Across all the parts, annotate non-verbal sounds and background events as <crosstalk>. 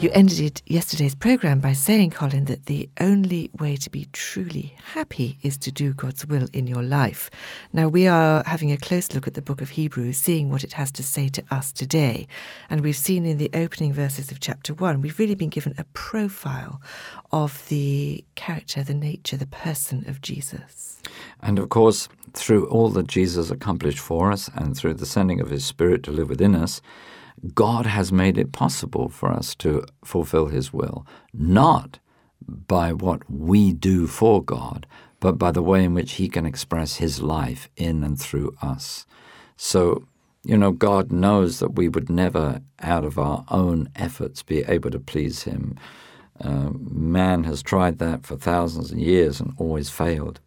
You ended yesterday's programme by saying, Colin, that the only way to be truly happy is to do God's will in your life. Now, we are having a close look at the book of Hebrews, seeing what it has to say to us today. And we've seen in the opening verses of chapter one, we've really been given a profile of the character, the nature, the person of Jesus. And of course, through all that Jesus accomplished for us and through the sending of his Spirit to live within us, God has made it possible for us to fulfill His will, not by what we do for God, but by the way in which He can express His life in and through us. So, you know, God knows that we would never, out of our own efforts, be able to please Him. Uh, man has tried that for thousands of years and always failed.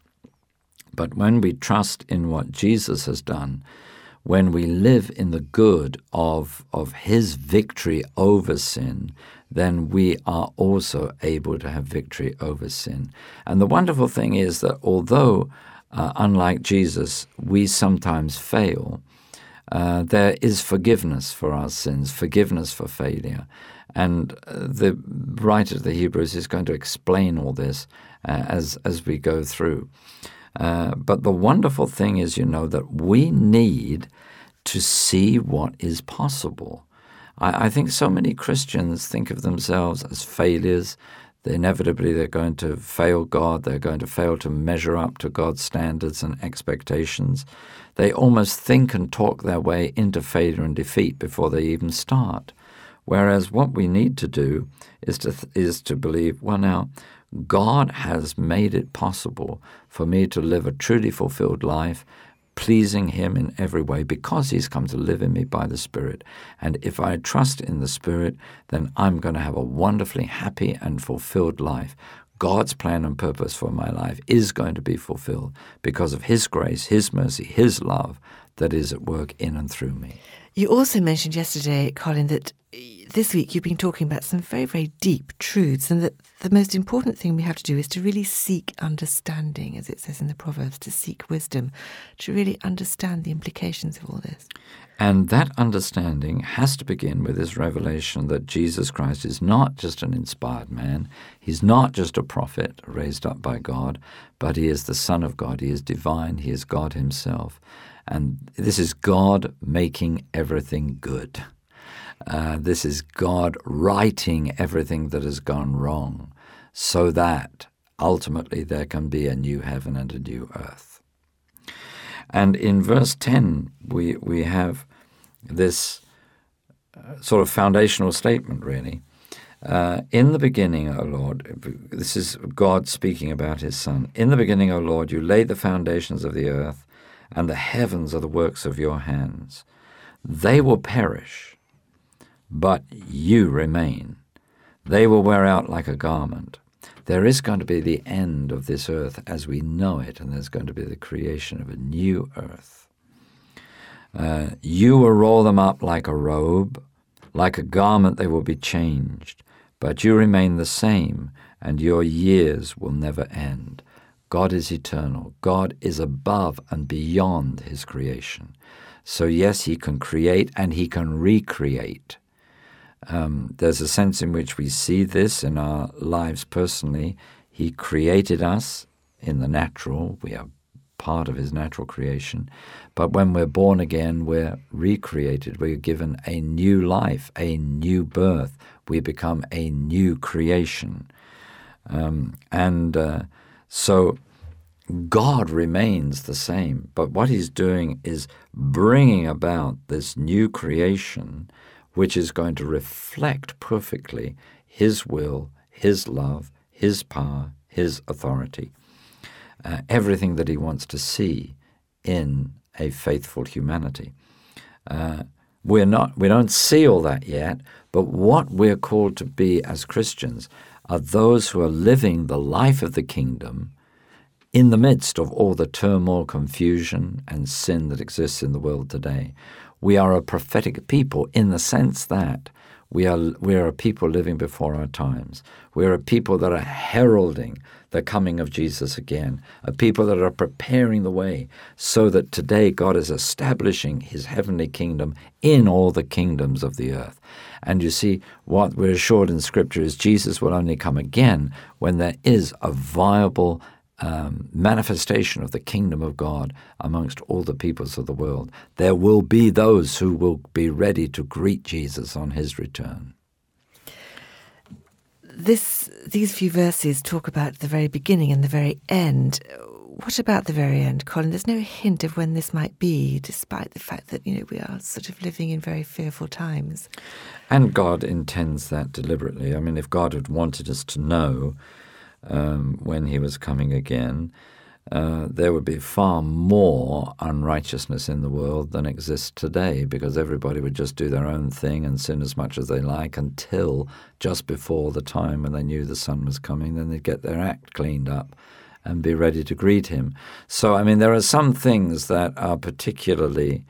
But when we trust in what Jesus has done, when we live in the good of, of His victory over sin, then we are also able to have victory over sin. And the wonderful thing is that although, uh, unlike Jesus, we sometimes fail, uh, there is forgiveness for our sins, forgiveness for failure. And uh, the writer of the Hebrews is going to explain all this uh, as, as we go through. Uh, but the wonderful thing is, you know, that we need to see what is possible. I, I, think so many Christians think of themselves as failures. Inevitably, they're going to fail God. They're going to fail to measure up to God's standards and expectations. They almost think and talk their way into failure and defeat before they even start. Whereas what we need to do is to, is to believe, well, now, God has made it possible for me to live a truly fulfilled life, pleasing Him in every way because He's come to live in me by the Spirit. And if I trust in the Spirit, then I'm going to have a wonderfully happy and fulfilled life. God's plan and purpose for my life is going to be fulfilled because of His grace, His mercy, His love that is at work in and through me. You also mentioned yesterday, Colin, that this week you've been talking about some very, very deep truths, and that the most important thing we have to do is to really seek understanding, as it says in the Proverbs, to seek wisdom, to really understand the implications of all this. And that understanding has to begin with this revelation that Jesus Christ is not just an inspired man, he's not just a prophet raised up by God, but he is the Son of God, he is divine, he is God himself. And this is God making everything good. Uh, this is God righting everything that has gone wrong so that ultimately there can be a new heaven and a new earth. And in verse 10, we, we have this uh, sort of foundational statement, really. Uh, in the beginning, O Lord, this is God speaking about his Son. In the beginning, O Lord, you laid the foundations of the earth, and the heavens are the works of your hands. They will perish but you remain. They will wear out like a garment. There is going to be the end of this earth as we know it, and there's going to be the creation of a new earth. Uh, you will roll them up like a robe, like a garment they will be changed, but you remain the same, and your years will never end. God is eternal. God is above and beyond his creation. So, yes, he can create and he can recreate. Um, there's a sense in which we see this in our lives personally. He created us in the natural, we are part of His natural creation. But when we're born again, we're recreated. We're given a new life, a new birth. We become a new creation. Um, and uh, so God remains the same, but what He's doing is bringing about this new creation which is going to reflect perfectly His will, His love, His power, His authority, uh, everything that He wants to see in a faithful humanity. Uh, we're not, we don't see all that yet, but what we're called to be as Christians are those who are living the life of the kingdom in the midst of all the turmoil, confusion, and sin that exists in the world today. We are a prophetic people in the sense that We are, we are a people living before our times. We are a people that are heralding the coming of Jesus again, a people that are preparing the way so that today God is establishing his heavenly kingdom in all the kingdoms of the earth. And you see, what we're assured in Scripture is Jesus will only come again when there is a viable um, manifestation of the kingdom of God amongst all the peoples of the world. There will be those who will be ready to greet Jesus on his return. This, these few verses talk about the very beginning and the very end. What about the very end, Colin? There's no hint of when this might be, despite the fact that you know we are sort of living in very fearful times. And God intends that deliberately. I mean, if God had wanted us to know um, when He was coming again, uh, there would be far more unrighteousness in the world than exists today because everybody would just do their own thing and sin as much as they like until just before the time when they knew the Son was coming. Then they'd get their act cleaned up and be ready to greet him. So, I mean, there are some things that are particularly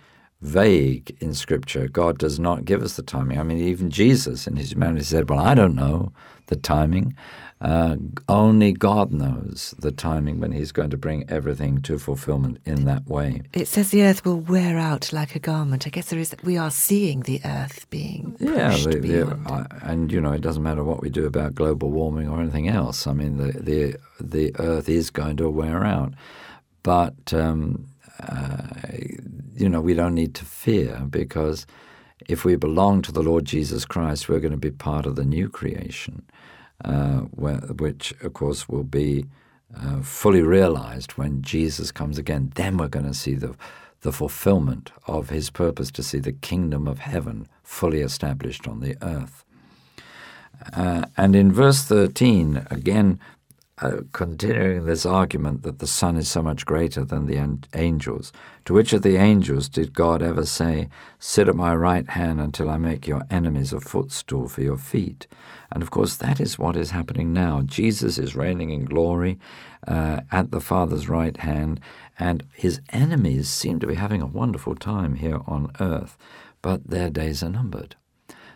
vague in Scripture. God does not give us the timing. I mean, even Jesus in his humanity said, Well, I don't know the timing. Uh, only God knows the timing when He's going to bring everything to fulfillment in that way. It says the earth will wear out like a garment. I guess there is. We are seeing the earth being yeah, the, the, and you know it doesn't matter what we do about global warming or anything else. I mean, the the the earth is going to wear out, but um, you know we don't need to fear because if we belong to the Lord Jesus Christ, we're going to be part of the new creation uh, where, which, of course, will be uh, fully realized when Jesus comes again. Then we're going to see the, the fulfillment of his purpose to see the kingdom of heaven fully established on the earth. Uh, and in verse 13, again, uh, continuing this argument that the Son is so much greater than the an- angels. To which of the angels did God ever say, Sit at my right hand until I make your enemies a footstool for your feet? And of course, that is what is happening now. Jesus is reigning in glory uh, at the Father's right hand, and his enemies seem to be having a wonderful time here on earth, but their days are numbered.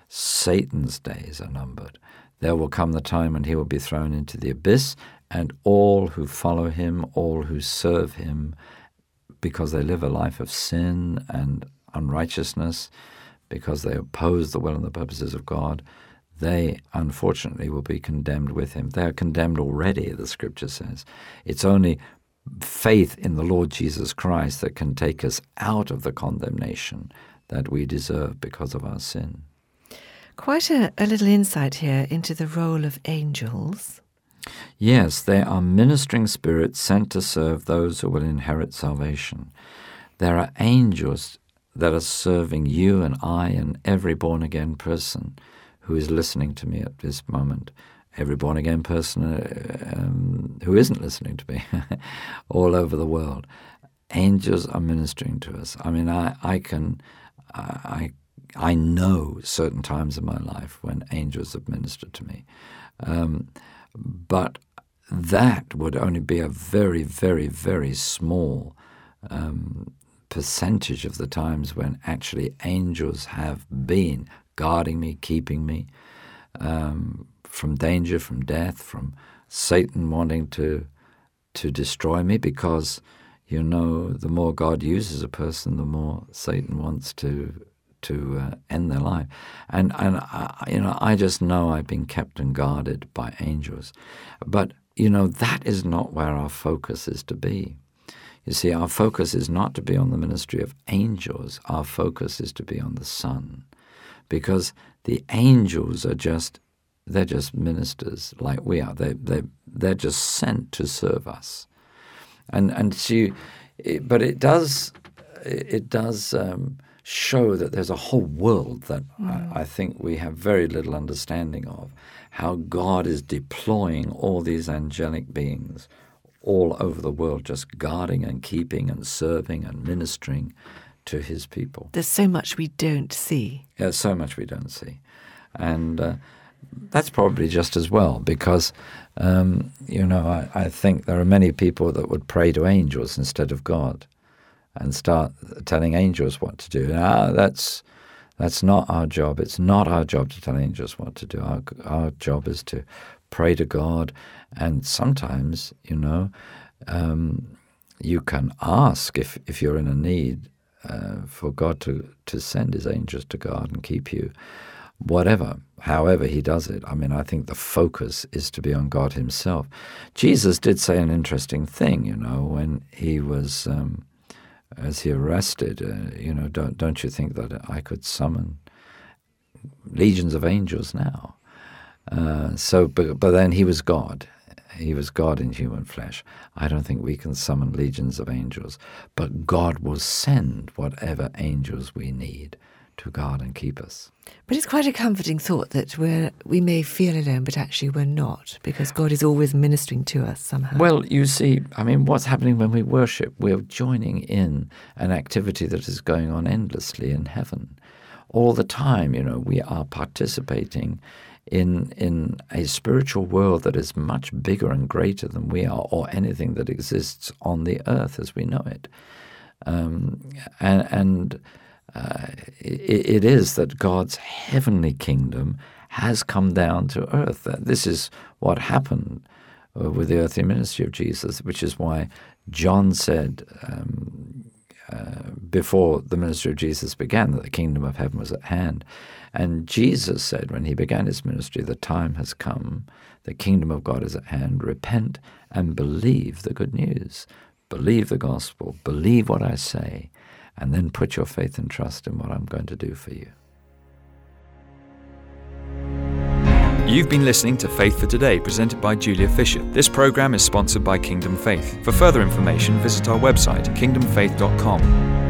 Satan's days are numbered. There will come the time when he will be thrown into the abyss, and all who follow him, all who serve him, because they live a life of sin and unrighteousness, because they oppose the will and the purposes of God, they unfortunately will be condemned with him. They are condemned already, the scripture says. It's only faith in the Lord Jesus Christ that can take us out of the condemnation that we deserve because of our sin. Quite a, a little insight here into the role of angels. Yes, they are ministering spirits sent to serve those who will inherit salvation. There are angels that are serving you and I and every born again person who is listening to me at this moment. Every born again person uh, um, who isn't listening to me <laughs> all over the world. Angels are ministering to us. I mean, I, I can, I, I know certain times in my life when angels have ministered to me. Um, but that would only be a very, very, very small um, percentage of the times when actually angels have been guarding me, keeping me um, from danger, from death, from Satan wanting to to destroy me because you know the more God uses a person, the more Satan wants to to uh, end their life. And and I, you know, I just know I've been kept and guarded by angels, but you know that is not where our focus is to be. You see, our focus is not to be on the ministry of angels. Our focus is to be on the Son, because the angels are just they're just ministers like we are. They they they're just sent to serve us, and and so, but it does it does. Um, show that there's a whole world that mm. I, I, think we have very little understanding of. How God is deploying all these angelic beings all over the world, just guarding and keeping and serving and ministering to his people. There's so much we don't see. Yeah, so much we don't see. And uh, that's probably just as well because, um, you know, I, I think there are many people that would pray to angels instead of God and start telling angels what to do. Now, that's That's not our job. It's not our job to tell angels what to do. Our, our job is to pray to God, and sometimes, you know, um, you can ask if, if you're in a need uh, for God to, to send his angels to guard and keep you, whatever, however he does it. I mean, I think the focus is to be on God himself. Jesus did say an interesting thing, you know, when he was, um, as he arrested, uh, you know, don't, don't you think that I could summon legions of angels now? Uh, so, but, but then he was God. He was God in human flesh. I don't think we can summon legions of angels, but God will send whatever angels we need to guard and keep us. But it's quite a comforting thought that we're, we may feel alone, but actually we're not, because God is always ministering to us somehow. Well, you see, I mean, what's happening when we worship? We're joining in an activity that is going on endlessly in heaven. All the time, you know, we are participating in in a spiritual world that is much bigger and greater than we are, or anything that exists on the earth as we know it. Um, and, and uh, it, it is that God's heavenly kingdom has come down to earth. This is what happened uh, with the earthly ministry of Jesus, which is why John said um, uh, before the ministry of Jesus began that the kingdom of heaven was at hand. And Jesus said when he began his ministry, The time has come, the kingdom of God is at hand. Repent and believe the good news. Believe the gospel. Believe what I say. And then put your faith and trust in what I'm going to do for you. You've been listening to Faith for Today, presented by Julia Fisher. This program is sponsored by Kingdom Faith. For further information, visit our website, kingdomfaith.com.